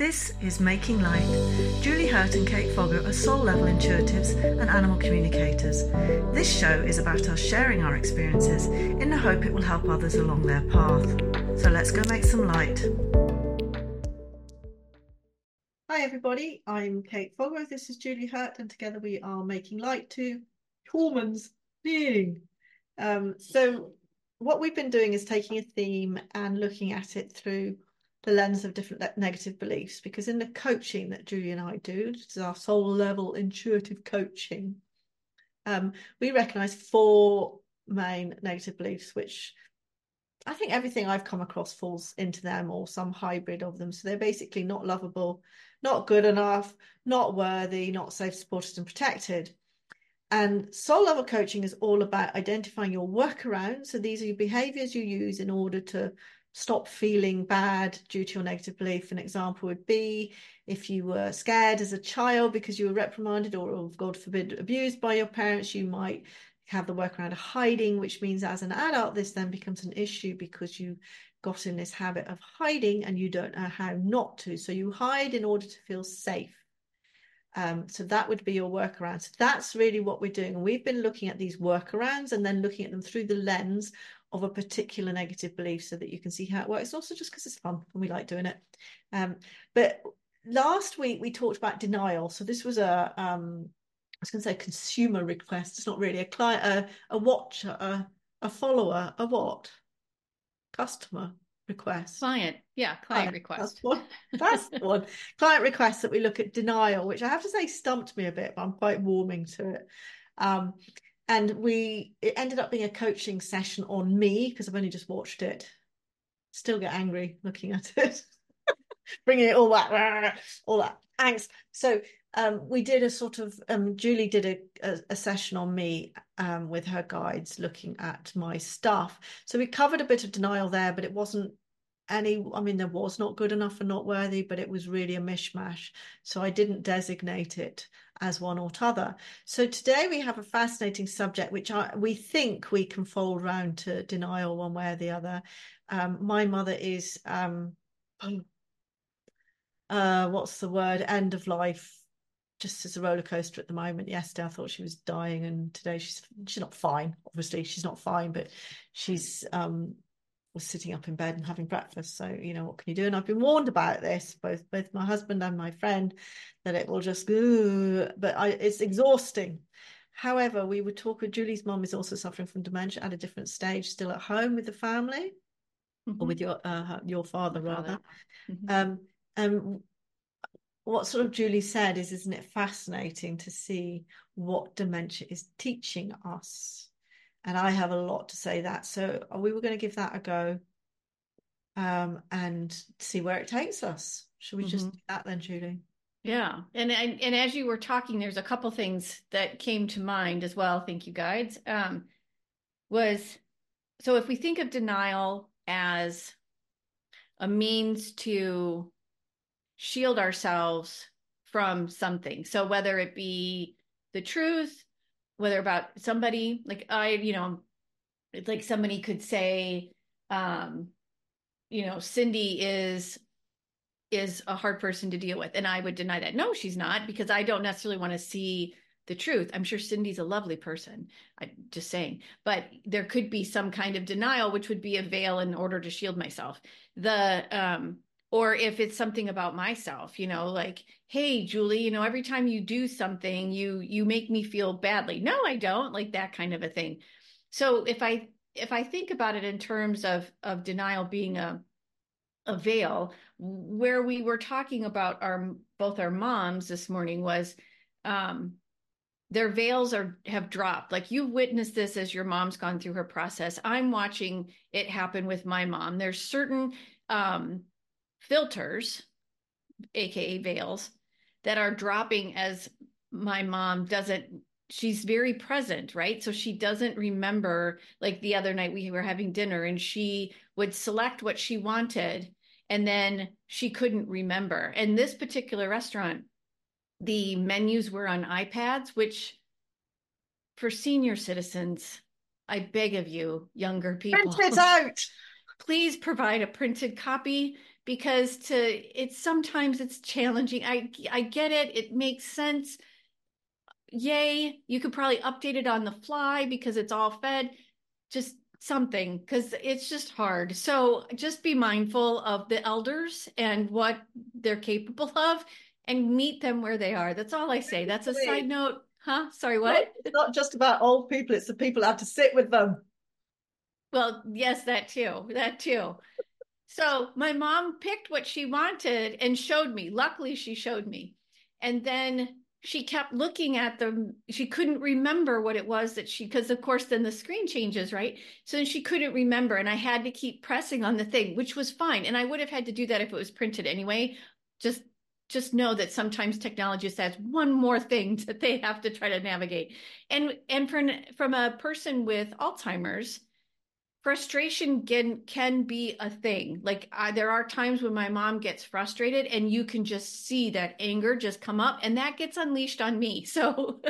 This is Making Light. Julie Hurt and Kate Fogger are soul level intuitives and animal communicators. This show is about us sharing our experiences in the hope it will help others along their path. So let's go make some light. Hi, everybody. I'm Kate Fogger. This is Julie Hurt, and together we are making light Two Humans Being. Um, so, what we've been doing is taking a theme and looking at it through the lens of different negative beliefs because in the coaching that Julie and I do, this is our soul level intuitive coaching, um, we recognize four main negative beliefs, which I think everything I've come across falls into them or some hybrid of them. So they're basically not lovable, not good enough, not worthy, not safe, supported, and protected. And soul level coaching is all about identifying your workarounds. So these are your behaviors you use in order to stop feeling bad due to your negative belief. An example would be if you were scared as a child because you were reprimanded or, God forbid, abused by your parents, you might have the workaround of hiding, which means as an adult, this then becomes an issue because you got in this habit of hiding and you don't know how not to. So you hide in order to feel safe. Um, so that would be your workaround. So that's really what we're doing. And we've been looking at these workarounds and then looking at them through the lens of a particular negative belief so that you can see how it works. Also, just because it's fun and we like doing it. Um, but last week we talked about denial. So this was a um, I was going to say consumer request. It's not really a client, a, a watcher, a, a follower, a what? Customer request. Client, yeah, client, request. That's one. That's one. Client request that we look at denial, which I have to say stumped me a bit, but I'm quite warming to it. Um, and we it ended up being a coaching session on me because I've only just watched it. Still get angry looking at it, bringing it all that all that angst. So um, we did a sort of um, Julie did a, a, a session on me um, with her guides looking at my stuff. So we covered a bit of denial there, but it wasn't any. I mean, there was not good enough and not worthy, but it was really a mishmash. So I didn't designate it as one or t'other. So today we have a fascinating subject, which I, we think we can fold round to denial one way or the other. Um, my mother is, um, uh, what's the word, end of life, just as a roller coaster at the moment. Yesterday I thought she was dying, and today she's she's not fine. Obviously, she's not fine, but she's um, was sitting up in bed and having breakfast. So, you know, what can you do? And I've been warned about this, both both my husband and my friend, that it will just go, but I, it's exhausting. However, we would talk with Julie's mom is also suffering from dementia at a different stage, still at home with the family, mm-hmm. or with your uh, your father, rather. Mm-hmm. Um, and what sort of Julie said is, isn't it fascinating to see what dementia is teaching us? And I have a lot to say that. So uh, we were going to give that a go um, and see where it takes us. Should we mm-hmm. just do that then, Julie? Yeah, and, and and as you were talking, there's a couple things that came to mind as well. Thank you, guides. Um, was so if we think of denial as a means to shield ourselves from something, so whether it be the truth, whether about somebody like I, you know, it's like somebody could say, um, you know, Cindy is is a hard person to deal with, and I would deny that. No, she's not, because I don't necessarily want to see the truth. I'm sure Cindy's a lovely person. I'm just saying, but there could be some kind of denial, which would be a veil in order to shield myself. The um, or if it's something about myself you know like hey julie you know every time you do something you you make me feel badly. No i don't like that kind of a thing. So if i if i think about it in terms of of denial being a a veil where we were talking about our both our moms this morning was um their veils are have dropped. Like you've witnessed this as your mom's gone through her process. I'm watching it happen with my mom. There's certain um filters, aka veils, that are dropping as my mom doesn't she's very present, right? So she doesn't remember like the other night we were having dinner and she would select what she wanted and then she couldn't remember. And this particular restaurant, the menus were on iPads, which for senior citizens, I beg of you, younger people. Print it out. Please provide a printed copy because to it's sometimes it's challenging. I I get it. It makes sense. Yay, you could probably update it on the fly because it's all fed. Just something because it's just hard. So just be mindful of the elders and what they're capable of and meet them where they are. That's all I say. That's a side note. Huh? Sorry, what? It's not just about old people, it's the people that have to sit with them. Well, yes, that too. That too. So my mom picked what she wanted and showed me. Luckily, she showed me. And then she kept looking at them. She couldn't remember what it was that she, because of course, then the screen changes, right? So she couldn't remember. And I had to keep pressing on the thing, which was fine. And I would have had to do that if it was printed anyway. Just just know that sometimes technology just adds one more thing that they have to try to navigate. And and from from a person with Alzheimer's, frustration can can be a thing. Like I, there are times when my mom gets frustrated, and you can just see that anger just come up, and that gets unleashed on me. So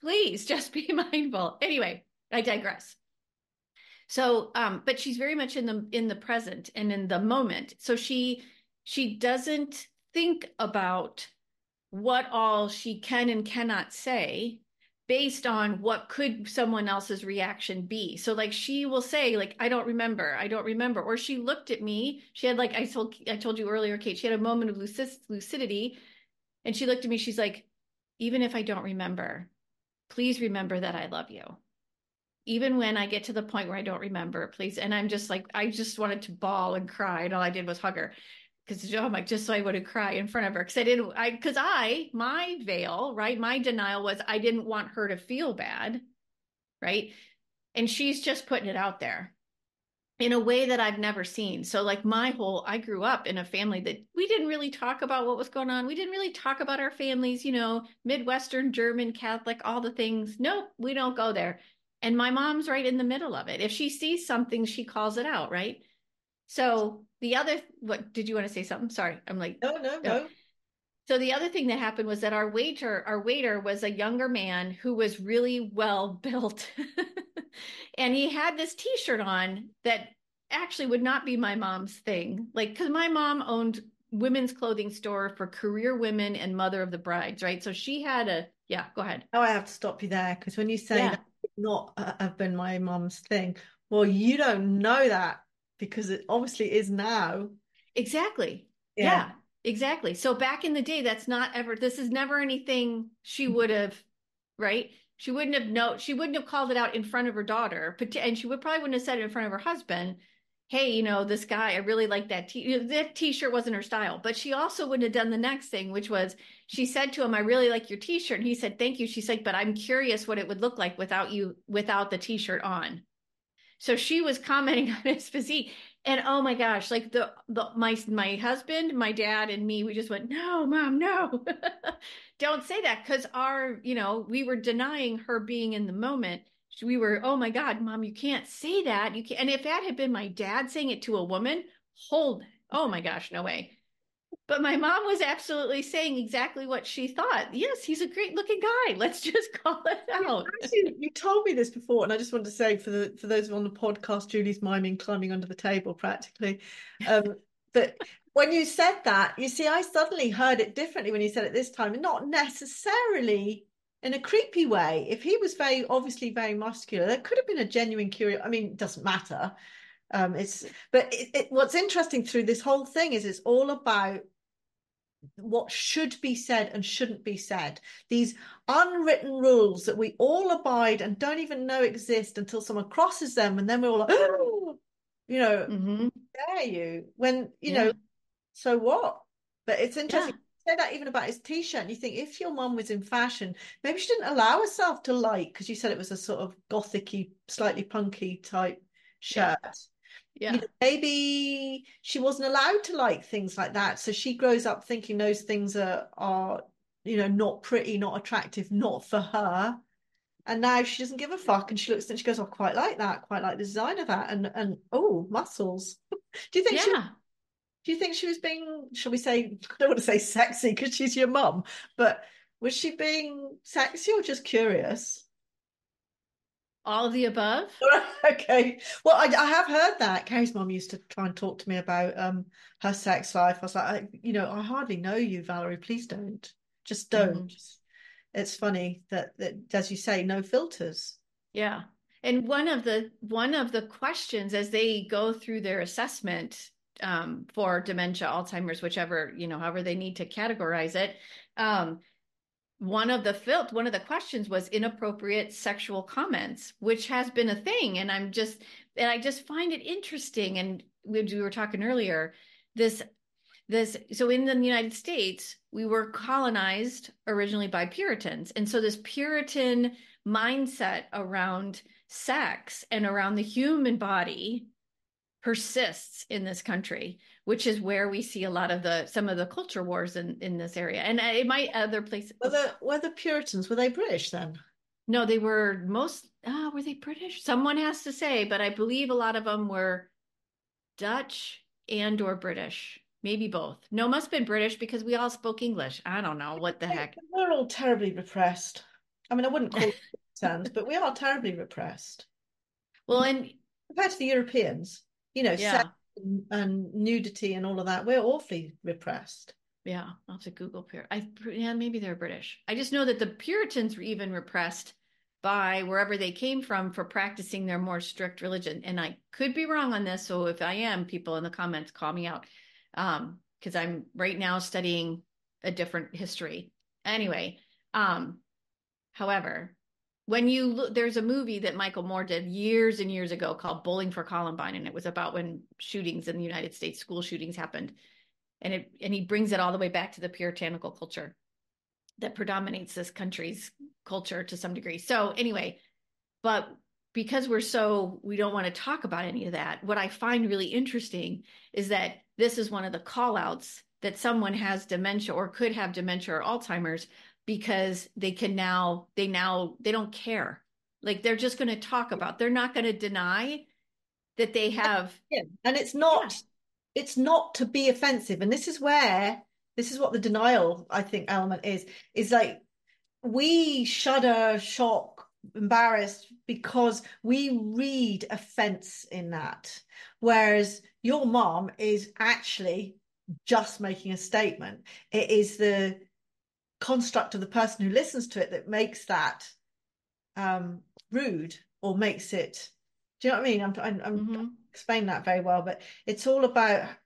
please just be mindful. Anyway, I digress. So, um, but she's very much in the in the present and in the moment. So she she doesn't think about what all she can and cannot say based on what could someone else's reaction be. So like she will say like i don't remember i don't remember. Or she looked at me she had like i told i told you earlier kate she had a moment of lucidity and she looked at me she's like even if i don't remember please remember that i love you. Even when i get to the point where i don't remember please and i'm just like i just wanted to bawl and cry and all i did was hug her because oh my just so I wouldn't cry in front of her. Because I didn't I because I my veil right my denial was I didn't want her to feel bad right? And she's just putting it out there in a way that I've never seen. So like my whole I grew up in a family that we didn't really talk about what was going on. We didn't really talk about our families you know Midwestern German Catholic all the things. Nope we don't go there. And my mom's right in the middle of it. If she sees something she calls it out right so the other, what did you want to say something? Sorry, I'm like, no, no, no. So the other thing that happened was that our waiter, our waiter was a younger man who was really well built. and he had this t-shirt on that actually would not be my mom's thing. Like, cause my mom owned women's clothing store for career women and mother of the brides, right? So she had a, yeah, go ahead. Oh, I have to stop you there. Cause when you say yeah. that not uh, have been my mom's thing, well, you don't know that because it obviously is now. Exactly. Yeah. yeah. exactly. So back in the day, that's not ever, this is never anything she would have, right? She wouldn't have no, she wouldn't have called it out in front of her daughter, and she would probably wouldn't have said it in front of her husband. Hey, you know, this guy, I really like that. T- you know, that t-shirt wasn't her style, but she also wouldn't have done the next thing, which was she said to him, I really like your t-shirt. And he said, thank you. She said, but I'm curious what it would look like without you, without the t-shirt on. So she was commenting on his physique. And oh my gosh, like the, the my my husband, my dad, and me, we just went, no, mom, no. Don't say that because our, you know, we were denying her being in the moment. We were, oh my God, mom, you can't say that. You can't. And if that had been my dad saying it to a woman, hold, oh my gosh, no way. But my mom was absolutely saying exactly what she thought. Yes, he's a great looking guy. Let's just call it out. Actually, you told me this before, and I just wanted to say for the for those on the podcast, Julie's miming climbing under the table practically. Um, but when you said that, you see, I suddenly heard it differently when you said it this time, and not necessarily in a creepy way. If he was very obviously very muscular, there could have been a genuine curiosity. I mean, it doesn't matter. Um, it's but it, it, what's interesting through this whole thing is it's all about what should be said and shouldn't be said. These unwritten rules that we all abide and don't even know exist until someone crosses them, and then we're all like, oh, you know, mm-hmm. dare you? When you yeah. know, so what? But it's interesting. Yeah. Say that even about his t-shirt, and you think if your mum was in fashion, maybe she didn't allow herself to like because you said it was a sort of gothicy, slightly punky type shirt. Yeah yeah. You know, maybe she wasn't allowed to like things like that. So she grows up thinking those things are are, you know, not pretty, not attractive, not for her. And now she doesn't give a fuck and she looks and she goes, I oh, quite like that, quite like the design of that. And and oh, muscles. do you think yeah. she do you think she was being, shall we say, I don't want to say sexy because she's your mum, but was she being sexy or just curious? All of the above. okay. Well, I, I have heard that. Carrie's mom used to try and talk to me about um her sex life. I was like, I, you know, I hardly know you, Valerie. Please don't. Just don't. Just- it's funny that that as you say, no filters. Yeah. And one of the one of the questions as they go through their assessment um, for dementia, Alzheimer's, whichever, you know, however they need to categorize it, um, one of the felt one of the questions was inappropriate sexual comments, which has been a thing. And I'm just and I just find it interesting. And we, we were talking earlier, this this so in the United States, we were colonized originally by Puritans. And so this Puritan mindset around sex and around the human body persists in this country which is where we see a lot of the some of the culture wars in in this area. And uh, it might other places Were the were the Puritans were they British then? no they were most ah were they british? Someone has to say but i believe a lot of them were dutch and or british. Maybe both. No must have been british because we all spoke english. I don't know. What the heck? We're all terribly repressed. I mean, I wouldn't call it Puritans, but we are terribly repressed. Well and compared to the Europeans. You know, yeah and, nudity and all of that. We're awfully repressed. Yeah, I'll have to Google Pur. I yeah, maybe they're British. I just know that the Puritans were even repressed by wherever they came from for practicing their more strict religion. And I could be wrong on this, so if I am, people in the comments call me out. Um, because I'm right now studying a different history. Anyway, um, however, when you look, there's a movie that Michael Moore did years and years ago called Bowling for Columbine, and it was about when shootings in the United States, school shootings happened and it and he brings it all the way back to the puritanical culture that predominates this country's culture to some degree. So anyway, but because we're so we don't want to talk about any of that, what I find really interesting is that this is one of the call outs that someone has dementia or could have dementia or Alzheimer's because they can now they now they don't care. Like they're just going to talk about. They're not going to deny that they have Yeah. And it's not it's not to be offensive. And this is where this is what the denial, I think, element is, is like we shudder, shock, embarrassed because we read offense in that. Whereas your mom is actually just making a statement. It is the construct of the person who listens to it that makes that um rude or makes it do you know what I mean? I'm I'm, I'm Mhm. explain that very well, but it's all about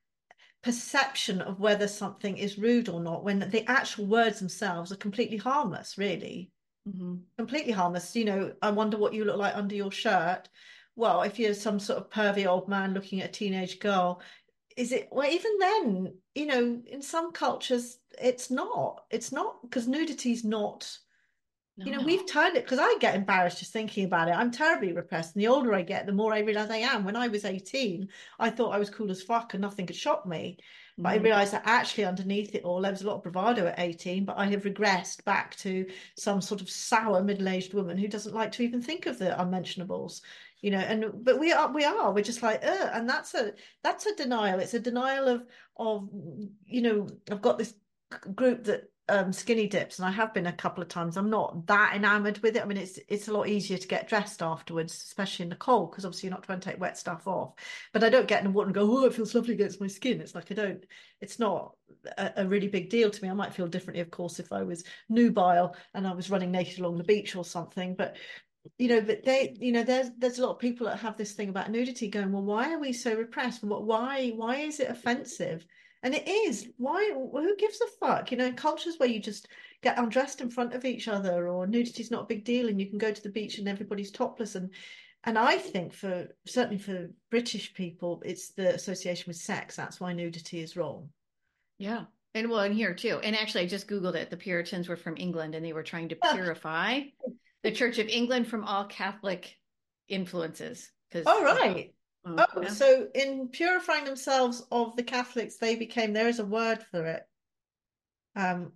perception of whether something is rude or not when the actual words themselves are completely harmless, really. Mhm. Completely harmless. You know, I wonder what you look like under your shirt. Well, if you're some sort of pervy old man looking at a teenage girl, is it well even then, you know, in some cultures it's not. It's not because nudity's not you know, No. we've turned it because I get embarrassed just thinking about it. I'm terribly repressed. And the older I get, the more I realize I am. When I was 18, I thought I was cool as fuck and nothing could shock me. But I Mhm. realized that actually underneath it all, there was a lot of bravado at 18, but I have regressed back to some sort of sour middle-aged woman who doesn't like to even think of the unmentionables. You know, and but we are we are we're just like uh and that's a that's a denial. It's a denial of of you know, I've got this group that um skinny dips and I have been a couple of times. I'm not that enamored with it. I mean, it's it's a lot easier to get dressed afterwards, especially in the cold, because obviously you're not trying to take wet stuff off. But I don't get in the water and go, oh, it feels lovely against my skin. It's like I don't, it's not a, a really big deal to me. I might feel differently, of course, if I was nubile and I was running naked along the beach or something. But you know, but they, you know, there's there's a lot of people that have this thing about nudity going, well, why are we so repressed? What why why is it offensive? And it is. Why? Who gives a fuck? You know, in cultures where you just get undressed in front of each other, or nudity's not a big deal, and you can go to the beach and everybody's topless. And and I think for certainly for British people, it's the association with sex. That's why nudity is wrong. Yeah. And well, and here too. And actually, I just Googled it. The Puritans were from England and they were trying to purify the Church of England from all Catholic influences. Because Oh right. Oh, Oh, yeah. so in purifying themselves of the Catholics, they became. There is a word for it. Um,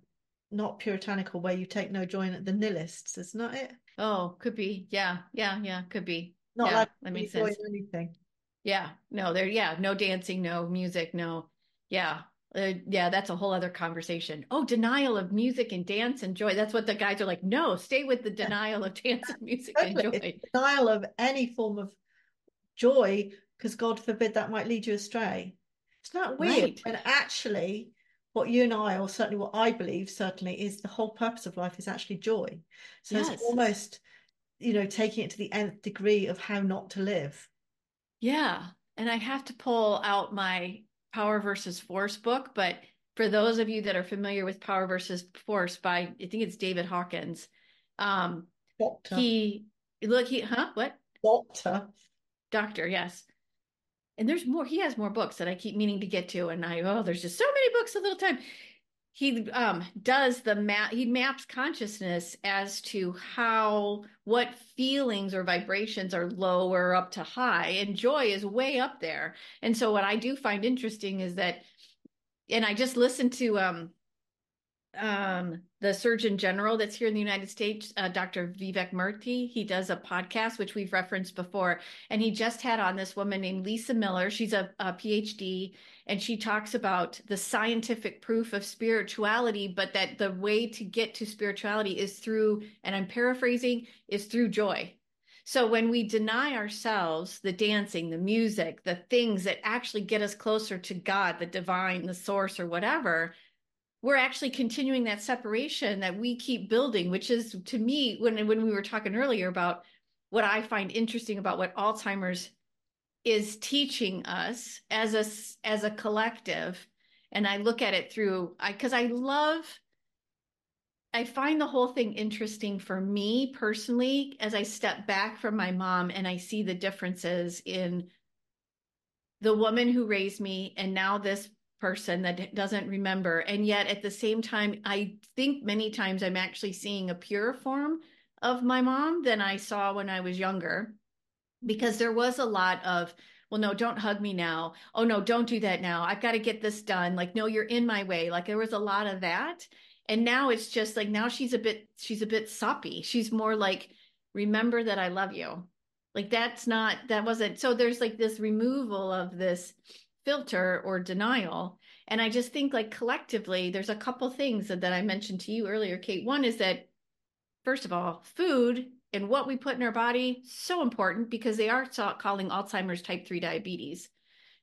not puritanical, where you take no joy in. The nihilists, isn't that it? Oh, could be. Yeah. Yeah. Yeah. Could be. Not Yeah, like that makes sense. anything. Yeah. No, there, yeah. No dancing, no music, no. Yeah. Uh, yeah, that's a whole other conversation. Oh, denial of music and dance and joy. That's what the guys are like. No, stay with the denial of dance and music and joy. denial of any form of joy, because God forbid that might lead you astray. It's not weird. Right. And actually, what you and I, or certainly what I believe, certainly is the whole purpose of life is actually joy. So yes. it's almost, you know, taking it to the nth degree of how not to live. Yeah. And I have to pull out my Power versus Force book, but for those of you that are familiar with Power versus Force by I think it's David Hawkins. Um Doctor. he look he huh what? Doctor. Doctor, yes. And there's more, he has more books that I keep meaning to get to. And I oh, there's just so many books, a little time. He um does the map he maps consciousness as to how what feelings or vibrations are low or up to high, and joy is way up there. And so what I do find interesting is that and I just listened to um um the surgeon general that's here in the united states uh, dr vivek murthy he does a podcast which we've referenced before. And he just had on this woman named lisa miller. She's a, a phd and she talks about the scientific proof of spirituality but that the way to get to spirituality is through and i'm paraphrasing is through joy. So when we deny ourselves the dancing, the music, the things that actually get us closer to God, the divine, the source, or whatever, we're actually continuing that separation that we keep building which is to me when when we were talking earlier about what i find interesting about what alzheimer's is teaching us as a as a collective and i look at it through i because i love i find the whole thing interesting for me personally as i step back from my mom and i see the differences in the woman who raised me and now this person that doesn't remember. And yet at the same time, I think many times I'm actually seeing a pure form of my mom than I saw when I was younger because there was a lot of, well, no, don't hug me now. Oh, no, don't do that now. I've got to get this done. Like, no, you're in my way. Like, there was a lot of that. And now it's just like, now she's a bit, she's a bit soppy. She's more like, remember that I love you. Like, that's not, that wasn't, so there's like this removal of this filter or denial. And I just think like collectively, there's a couple things that, that I mentioned to you earlier, Kate. One is that, first of all, food and what we put in our body, so important because they are calling Alzheimer's type 3 diabetes.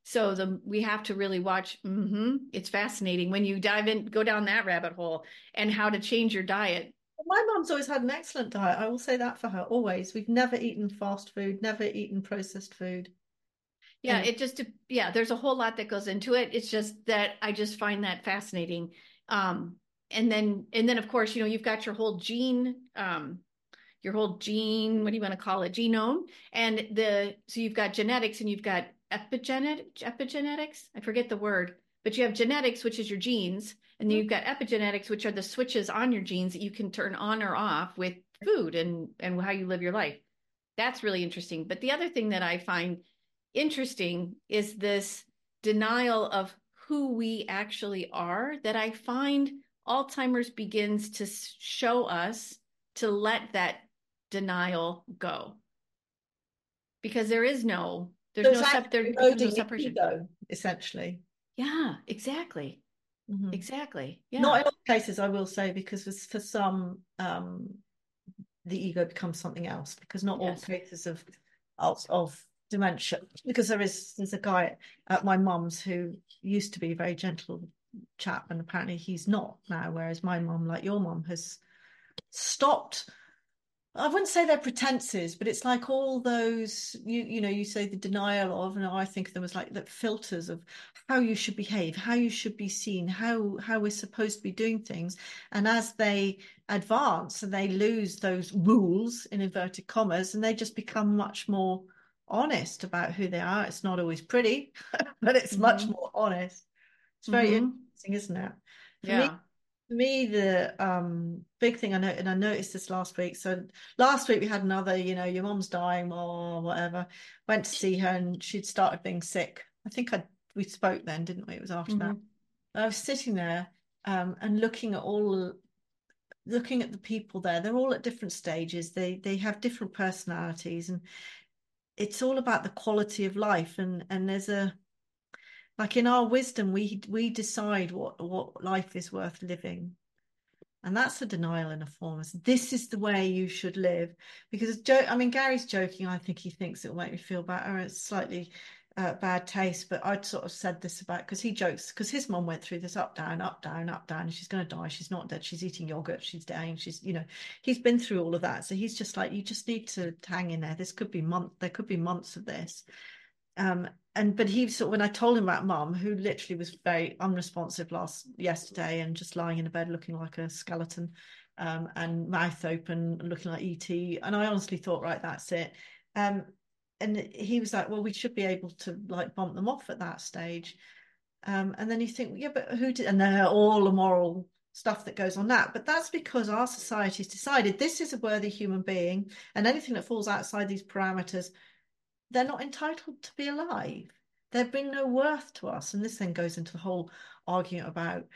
So the we have to really watch. Mm-hmm, it's fascinating when you dive in, go down that rabbit hole, and how to change your diet. My mom's always had an excellent diet. I will say that for her. Always, we've never eaten fast food, never eaten processed food yeah it just yeah there's a whole lot that goes into it. It's just that i just find that fascinating. Um and then and then of course you know you've got your whole gene um your whole gene what do you want to call it genome. And the so you've got genetics and you've got epigenetic epigenetics? I forget the word. But you have genetics which is your genes and then mm-hmm. you've got epigenetics which are the switches on your genes that you can turn on or off with food and and how you live your life. That's really interesting. But the other thing that i find interesting is this denial of who we actually are that I find Alzheimer's begins to show us to let that denial go. Because there is no there's so no, sep- there, no separation. Ego, essentially. Yeah, exactly. Mm-hmm. Exactly. Yeah. Not in all cases, I will say, because for some, um, the ego becomes something else. Because not yes. all cases of of dementia because there is there's a guy at my mum's who used to be a very gentle chap and apparently he's not now whereas my mum like your mum has stopped. I wouldn't say they're pretenses, but it's like all those you you know you say the denial of, and I think of them as like the filters of how you should behave, how you should be seen, how how we're supposed to be doing things, and as they advance and they lose those rules in inverted commas, and they just become much more honest about who they are. It's not always pretty, but it's mm-hmm. much more honest. It's very mm-hmm. interesting, isn't it? For yeah. Me, for me, the um, big thing I know, and I noticed this last week. So last week we had another, you know, your mom's dying or whatever. Went to see her, and she'd started being sick. I think I we spoke then, didn't we? It was after mm-hmm. that. I was sitting there um, and looking at all looking at the people there they're all at different stages they they have different personalities and it's all about the quality of life and and there's a like in our wisdom we we decide what what life is worth living. And that's a denial in a form this is the way you should live. Because joe i mean gary's joking i think he thinks it will make me feel better. It's slightly uh, bad taste but i'd sort of said this about because he jokes because his mom went through this up down up down up down she's going to die. She's not dead. She's eating yogurt. She's dying. She's you know he's been through all of that. So he's just like you just need to hang in there. This could be month there could be months of this. Um, and but he sort of, when I told him about mum, who literally was very unresponsive last yesterday and just lying in a bed looking like a skeleton, um, and mouth open, looking like ET, and I honestly thought, right, that's it. Um, and he was like, well, we should be able to like bump them off at that stage. Um, and then you think, yeah, but who did? And there are all the moral stuff that goes on that. But that's because our society's decided this is a worthy human being, and anything that falls outside these parameters they're not entitled to be alive. They bring no worth to us. And this then goes into the whole argument about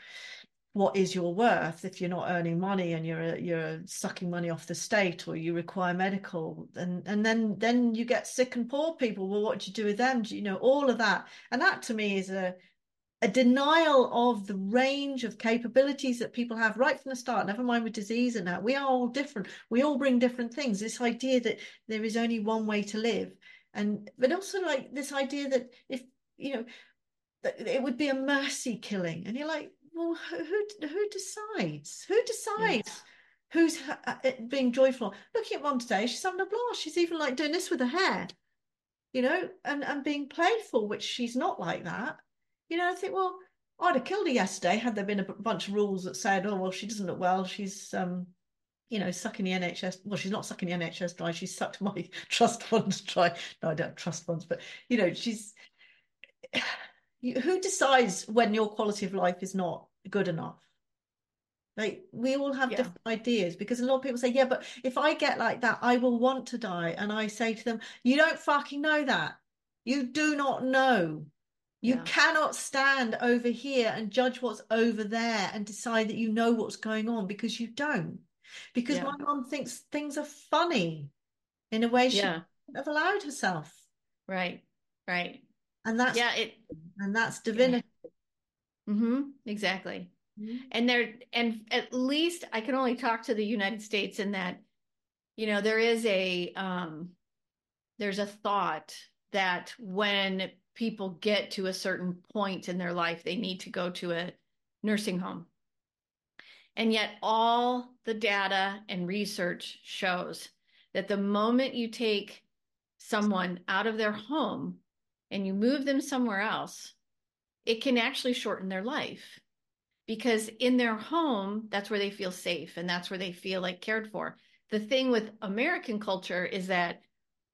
what is your worth if you're not earning money and you're you're sucking money off the state or you require medical? And and then then you get sick and poor people. Well what do you do with them? Do you know all of that. And that to me is a a denial of the range of capabilities that people have right from the start. Never mind with disease and that. We are all different. We all bring different things. This idea that there is only one way to live. And but also like this idea that if you know it would be a mercy killing. And you're like well who who decides who decides who's uh, being joyful looking at mom today she's having a blast she's even like doing this with her hair you know and and being playful which she's not like that you know i think well i'd have killed her yesterday had there been a bunch of rules that said oh well she doesn't look well she's um you know, sucking the NHS. Well, she's not sucking the NHS dry. She's sucked my trust funds dry. No, I don't trust funds, but you know, she's. Who decides when your quality of life is not good enough? Like we all have yeah. different ideas because a lot of people say, yeah, but if I get like that, I will want to die. And I say to them, you don't fucking know that. You do not know. You yeah. cannot stand over here and judge what's over there and decide that you know what's going on because you don't because yeah. my mom thinks things are funny in a way she yeah. have allowed herself. Right, right. And that's yeah, it and that's divinity. Yeah. Mm-hmm. Exactly. Mm-hmm. And there, and at least I can only talk to the United States in that, you know, there is a um, there's a thought that when people get to a certain point in their life, they need to go to a nursing home and yet, all the data and research shows that the moment you take someone out of their home and you move them somewhere else, it can actually shorten their life because in their home, that's where they feel safe and that's where they feel like cared for. The thing with American culture is that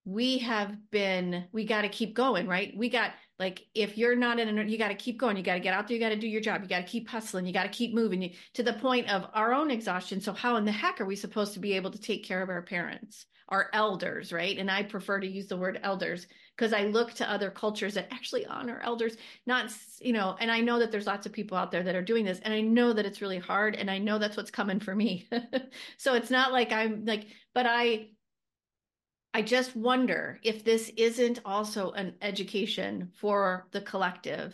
we have been, we got to keep going, right? We got like if you're not in a, you got to keep going. You got to get out there. You got to do your job. You got to keep hustling. You got to keep moving you, to the point of our own exhaustion. So how in the heck are we supposed to be able to take care of our parents, our elders, right? And I prefer to use the word elders because I look to other cultures that actually honor elders, not, you know, and I know that there's lots of people out there that are doing this and I know that it's really hard and I know that's what's coming for me. so it's not like I'm like, but I, I just wonder if this isn't also an education for the collective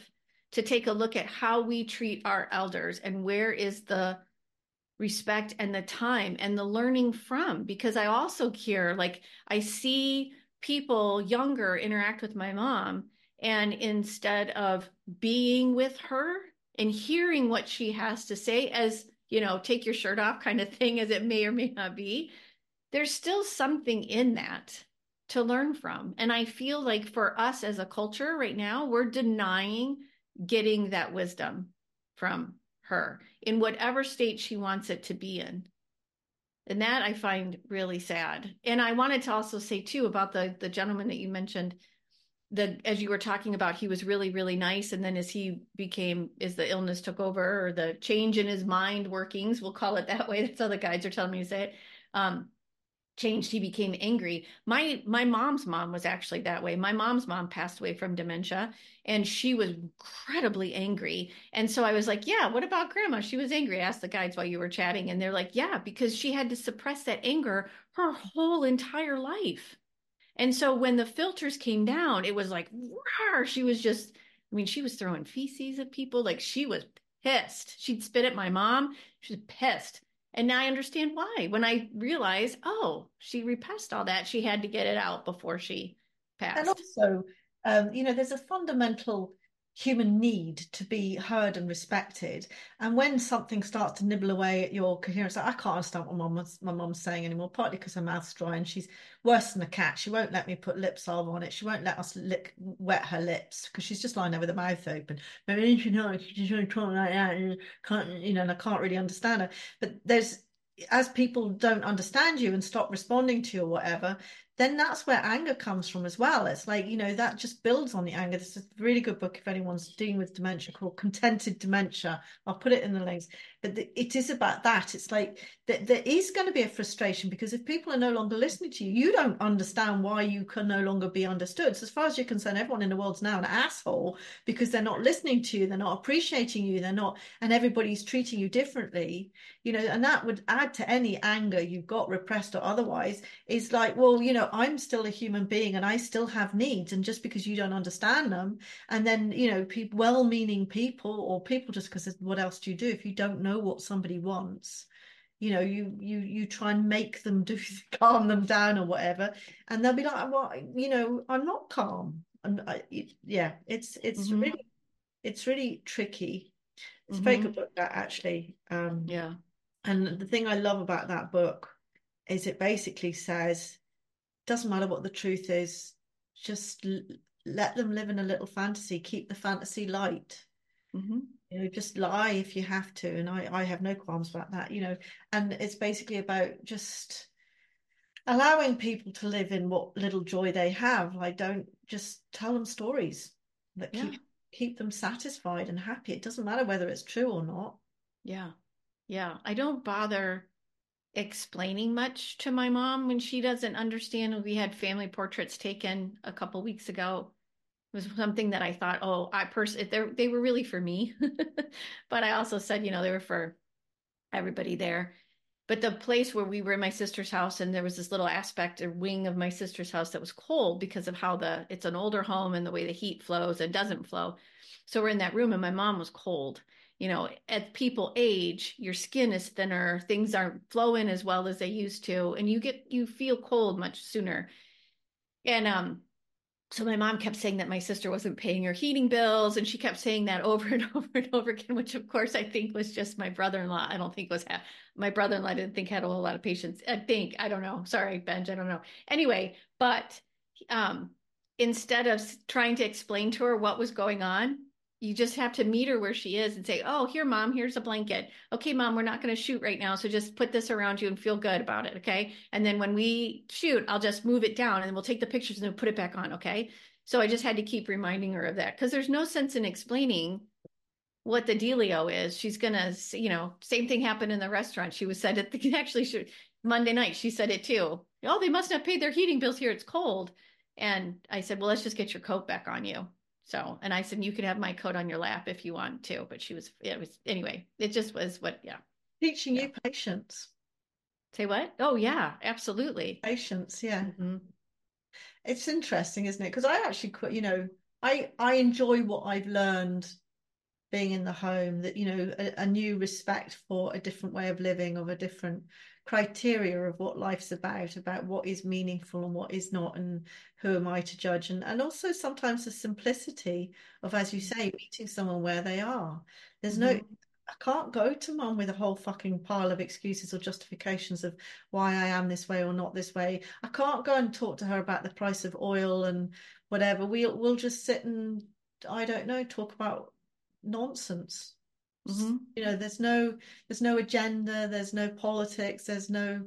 to take a look at how we treat our elders and where is the respect and the time and the learning from because I also hear like I see people younger interact with my mom and instead of being with her and hearing what she has to say as you know take your shirt off kind of thing as it may or may not be there's still something in that to learn from. And I feel like for us as a culture right now, we're denying getting that wisdom from her in whatever state she wants it to be in. And that I find really sad. And I wanted to also say too about the the gentleman that you mentioned that as you were talking about he was really really nice. And then as he became as the illness took over or the change in his mind workings we'll call it that way. That's how the guides are telling me to say it. Um, changed he became angry my my mom's mom was actually that way my mom's mom passed away from dementia and she was incredibly angry and so i was like yeah what about grandma she was angry I asked the guides while you were chatting and they're like yeah because she had to suppress that anger her whole entire life and so when the filters came down it was like rawr, she was just I mean, she was throwing feces at people. Like she was pissed. She'd spit at my mom. She was pissed. And now I understand why. When I realized, oh, she repressed all that, she had to get it out before she passed. And also, um, you know, there's a fundamental human need to be heard and respected. And when something starts to nibble away at your coherence, I can't understand what mom my mom's saying anymore, partly because her mouth's dry and she's worse than a cat. She won't let me put lip salve on it. She won't let us lick, wet her lips because she's just lying there with her mouth open. Maybe you know, she's like that and can't, you know, and I can't really understand her. But there's as people don't understand you and stop responding to you or whatever, then that's where anger comes from as well. It's like, you know, that just builds on the anger. This is a really good book if anyone's dealing with dementia called Contented Dementia. I'll put it in the links. It is about that. It's like that there is going to be a frustration because if people are no longer listening to you, you don't understand why you can no longer be understood. So as far as you're concerned, everyone in the world's now an asshole because they're not listening to you, they're not appreciating you, they're not, and everybody's treating you differently, you know, and that would add to any anger you've got repressed or otherwise. Is like, well, you know, I'm still a human being and I still have needs. And just because you don't understand them, and then, you know, people, well meaning people or people just because what else do you do if you don't know what somebody wants? You know, you you you try and make them do calm them down or whatever, and they'll be like, "Well, you know, I'm not calm." And yeah, it's it's mm-hmm. really it's really tricky. It's mm-hmm. a very good book that actually. Um, yeah. And the thing I love about that book is it basically says doesn't matter what the truth is just l- let them live in a little fantasy keep the fantasy light mm-hmm. You know just lie if you have to and i i have no qualms about that you know and it's basically about just allowing people to live in what little joy they have like don't just tell them stories that yeah. keep keep them satisfied and happy it doesn't matter whether it's true or not yeah yeah i don't bother explaining much to my mom when she doesn't understand. We had family portraits taken a couple weeks ago. Was something that I thought, oh, I they they were really for me, but I also said, you know, they were for everybody there. But the place where we were in my sister's house, and there was this little aspect or wing of my sister's house that was cold because of how the it's an older home and the way the heat flows and doesn't flow. So we're in that room, and my mom was cold you know, as people age, your skin is thinner, things aren't flowing as well as they used to, and you get you feel cold much sooner. And um, so my mom kept saying that my sister wasn't paying her heating bills, and she kept saying that over and over and over again, which of course I think was just my brother-in-law. I don't think was ha- my brother-in-law didn't think had a whole lot of patience. I think I don't know. Sorry, Benj, I don't know. Anyway, but um, instead of trying to explain to her what was going on, you just have to meet her where she is and say, "Oh, here, mom, here's a blanket. Okay, mom, we're not going to shoot right now, so just put this around you and feel good about it, okay? And then when we shoot, I'll just move it down and we'll take the pictures and then put it back on, okay?" So I just had to keep reminding her of that because there's no sense in explaining what the dealio is. She's gonna, you know, same thing happened in the restaurant. She was said it actually Monday night. She said it too. Oh, they must have paid their heating bills here. It's cold. And I said, well, let's just get your coat back on you. So, and I said, you could have my coat on your lap if you want to. But she was, it was, anyway, it just was what, yeah. Teaching yeah. you patience. Say what? Oh, yeah, absolutely. Patience, yeah. Mm-hmm. It's interesting, isn't it? Because I actually, you know, I I enjoy what I've learned being in the home. That you know, a, a new respect for a different way of living, of a different criteria of what life's about, about what is meaningful and what is not, and who am I to judge, and and also sometimes the simplicity of, as you say, meeting someone where they are. There's mm-hmm. no I can't go to mum with a whole fucking pile of excuses or justifications of why I am this way or not this way. I can't go and talk to her about the price of oil and whatever. We'll we'll just sit and I don't know talk about nonsense. Mm-hmm. You know, there's no there's no agenda, there's no politics, there's no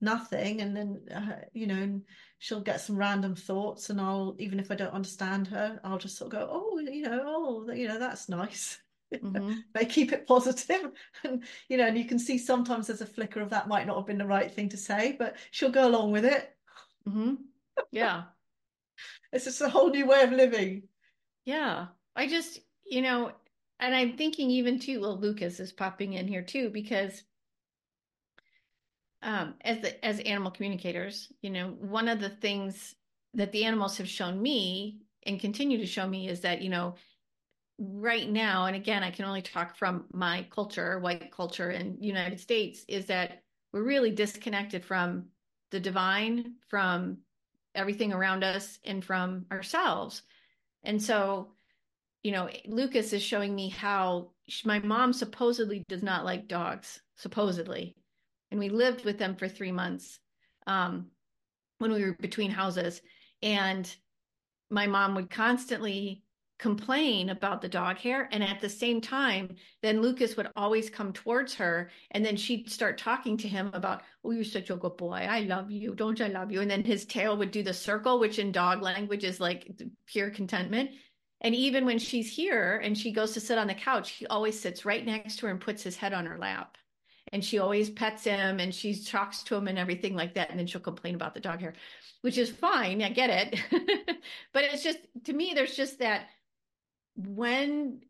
nothing, and then uh, you know she'll get some random thoughts, and I'll even if I don't understand her, I'll just sort of go, oh, you know, oh, you know, that's nice. Mm-hmm. they keep it positive, and you know, and you can see sometimes there's a flicker of that might not have been the right thing to say, but she'll go along with it. Mm-hmm. Yeah, it's just a whole new way of living. Yeah, I just you know and I'm thinking even too, well, Lucas is popping in here too, because um, as the, as animal communicators, you know, one of the things that the animals have shown me and continue to show me is that, you know, right now, and again, I can only talk from my culture, white culture in United States, is that we're really disconnected from the divine, from everything around us, and from ourselves. And so, you know, Lucas is showing me how my mom supposedly does not like dogs, supposedly. And we lived with them for three months um, when we were between houses. And my mom would constantly complain about the dog hair. And at the same time then lucas would always come towards her. And then she'd start talking to him about oh you're such a good boy. I love you. Don't i love you? And then his tail would do the circle which in dog language is like pure contentment and even when she's here and she goes to sit on the couch he always sits right next to her and puts his head on her lap. And she always pets him and she talks to him and everything like that. And then she'll complain about the dog hair which is fine. I get it. But it's just to me there's just that when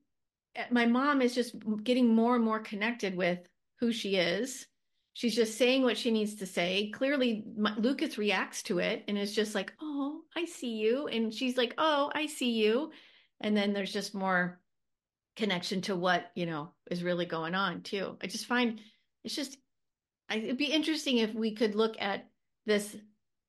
eh, my mom is just getting more and more connected with who she is. She's just saying what she needs to say. Clearly lucas reacts to it and is just like oh i see you. And she's like oh i see you and then there's just more connection to what you know is really going on too. I just find it's just it'd be interesting if we could look at this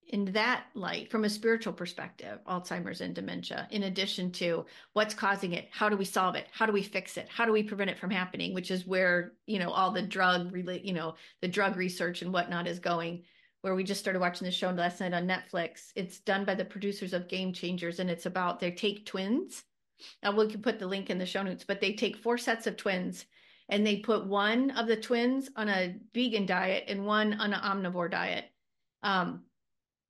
in that light from a spiritual perspective alzheimer's and dementia in addition to what's causing it how do we solve it how do we fix it how do we prevent it from happening which is where you know all the drug you know the drug research and whatnot is going where we just started watching the show last night on netflix. It's done by the producers of game changers and it's about they take twins now we can put the link in the show notes but they take four sets of twins and they put one of the twins on a vegan diet and one on an omnivore diet um,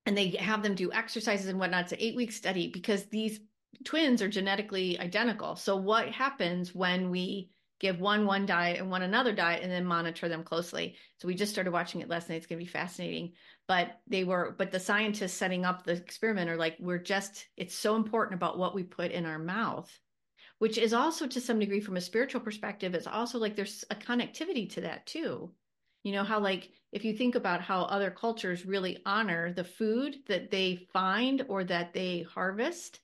and they have them do exercises and whatnot. It's an eight week study because these twins are genetically identical. So what happens when we give one one diet and one another diet and then monitor them closely? So we just started watching it last night. It's going to be fascinating. But they were, but the scientists setting up the experiment are like, we're just, it's so important about what we put in our mouth. Which is also to some degree from a spiritual perspective, it's also like there's a connectivity to that too you know how like if you think about how other cultures really honor the food that they find or that they harvest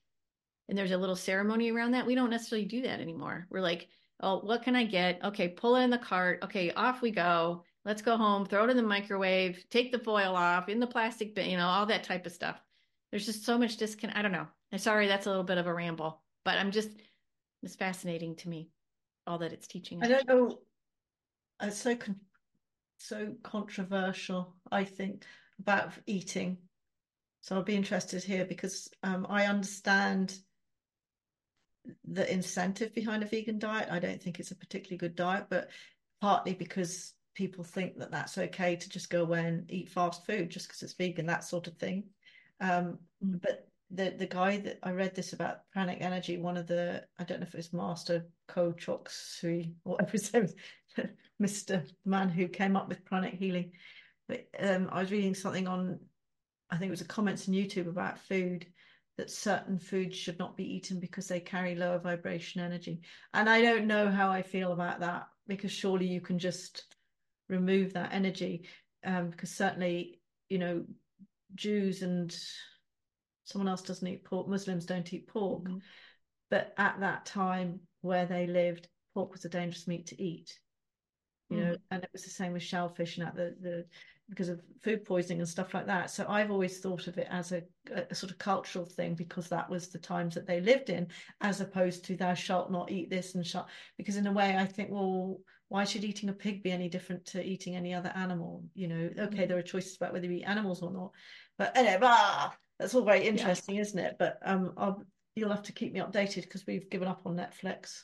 and there's a little ceremony around that we don't necessarily do that anymore we're like oh what can i get? Okay pull it in the cart. Okay off we go. Let's go home throw it in the microwave take the foil off in the plastic bin you know all that type of stuff. There's just so much disconnect i don't know. I'm sorry that's a little bit of a ramble but i'm just it's fascinating to me all that it's teaching i don't know it's so con- so controversial, I think, about eating. So I'll be interested here because um, I understand the incentive behind a vegan diet. I don't think it's a particularly good diet, but partly because people think that that's okay to just go away and eat fast food just because it's vegan, that sort of thing. Um, mm. But the the guy that I read this about pranic energy, one of the I don't know if it was Master Choksui, whatever his name is, Mr. Man who came up with pranic healing. But um, I was reading something on, I think it was a comments on YouTube about food that certain foods should not be eaten because they carry lower vibration energy. And I don't know how I feel about that because surely you can just remove that energy. Um, because certainly, you know, Jews and someone else doesn't eat pork, Muslims don't eat pork. Mm-hmm. But at that time where they lived, pork was a dangerous meat to eat you know, mm. and it was the same with shellfish and that the the because of food poisoning and stuff like that. So I've always thought of it as a, a, sort of cultural thing because that was the times that they lived in, as opposed to thou shalt not eat this and shalt. Because in a way, I think, well, why should eating a pig be any different to eating any other animal? You know, okay, mm. there are choices about whether you eat animals or not, but anyway, ah, that's all very interesting, yeah. isn't it? But um, I'll, you'll have to keep me updated because we've given up on Netflix.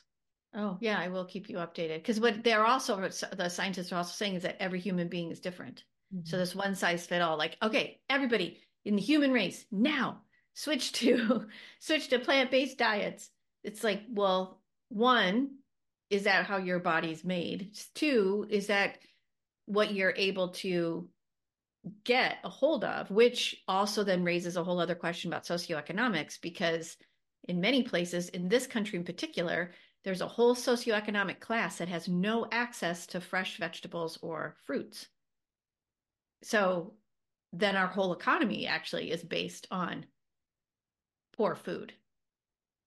Oh, yeah, I will keep you updated. Because what they're also, the scientists are also saying is that every human being is different. Mm-hmm. So this one size fit all, like, okay, everybody in the human race now switch to switch to plant-based diets. It's like, well, one, is that how your body's made? Two, is that what you're able to get a hold of, which also then raises a whole other question about socioeconomics, because in many places, in this country in particular, there's a whole socioeconomic class that has no access to fresh vegetables or fruits. So then our whole economy actually is based on poor food.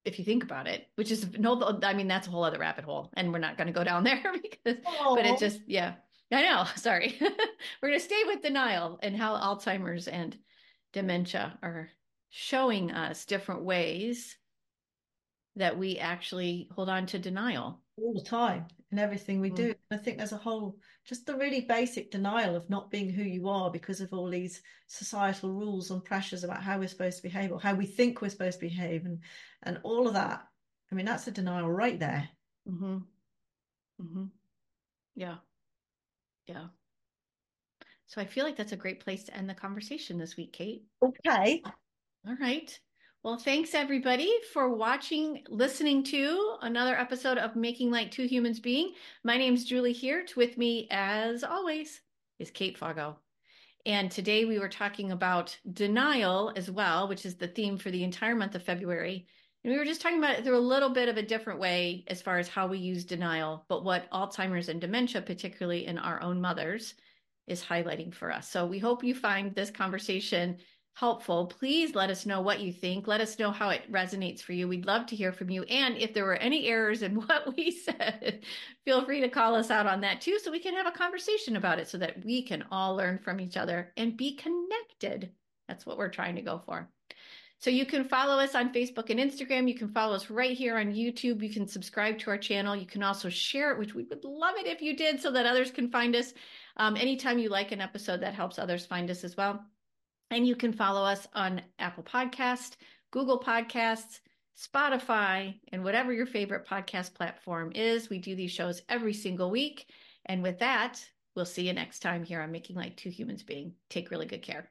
if you think about it, which is no, I mean, that's a whole other rabbit hole and we're not going to go down there because, but it just, yeah, I know. Sorry. we're going to stay with denial and how Alzheimer's and dementia are showing us different ways that we actually hold on to denial all the time in everything we mm. do. I think there's a whole just the really basic denial of not being who you are because of all these societal rules and pressures about how we're supposed to behave or how we think we're supposed to behave and and all of that. I mean, that's a denial right there. Mm-hmm. Mm-hmm. Yeah. Yeah. So I feel like that's a great place to end the conversation this week, Kate. Okay. All right. Well, thanks everybody for watching, listening to another episode of Making Light Two Humans Being. My name's Julie Hirt. With me, as always, is Kate Foggo. And today we were talking about denial as well, which is the theme for the entire month of February. And we were just talking about it through a little bit of a different way as far as how we use denial, but what Alzheimer's and dementia, particularly in our own mothers, is highlighting for us. So we hope you find this conversation helpful, please let us know what you think. Let us know how it resonates for you. We'd love to hear from you. And if there were any errors in what we said, feel free to call us out on that too, so we can have a conversation about it so that we can all learn from each other and be connected. That's what we're trying to go for. So you can follow us on Facebook and Instagram. You can follow us right here on YouTube. You can subscribe to our channel. You can also share it, which we would love it if you did so that others can find us. Um, anytime you like an episode, that helps others find us as well. And you can follow us on Apple Podcast, Google Podcasts, Spotify, and whatever your favorite podcast platform is. We do these shows every single week. And with that, we'll see you next time here on Making Light Two Humans Being. Take really good care.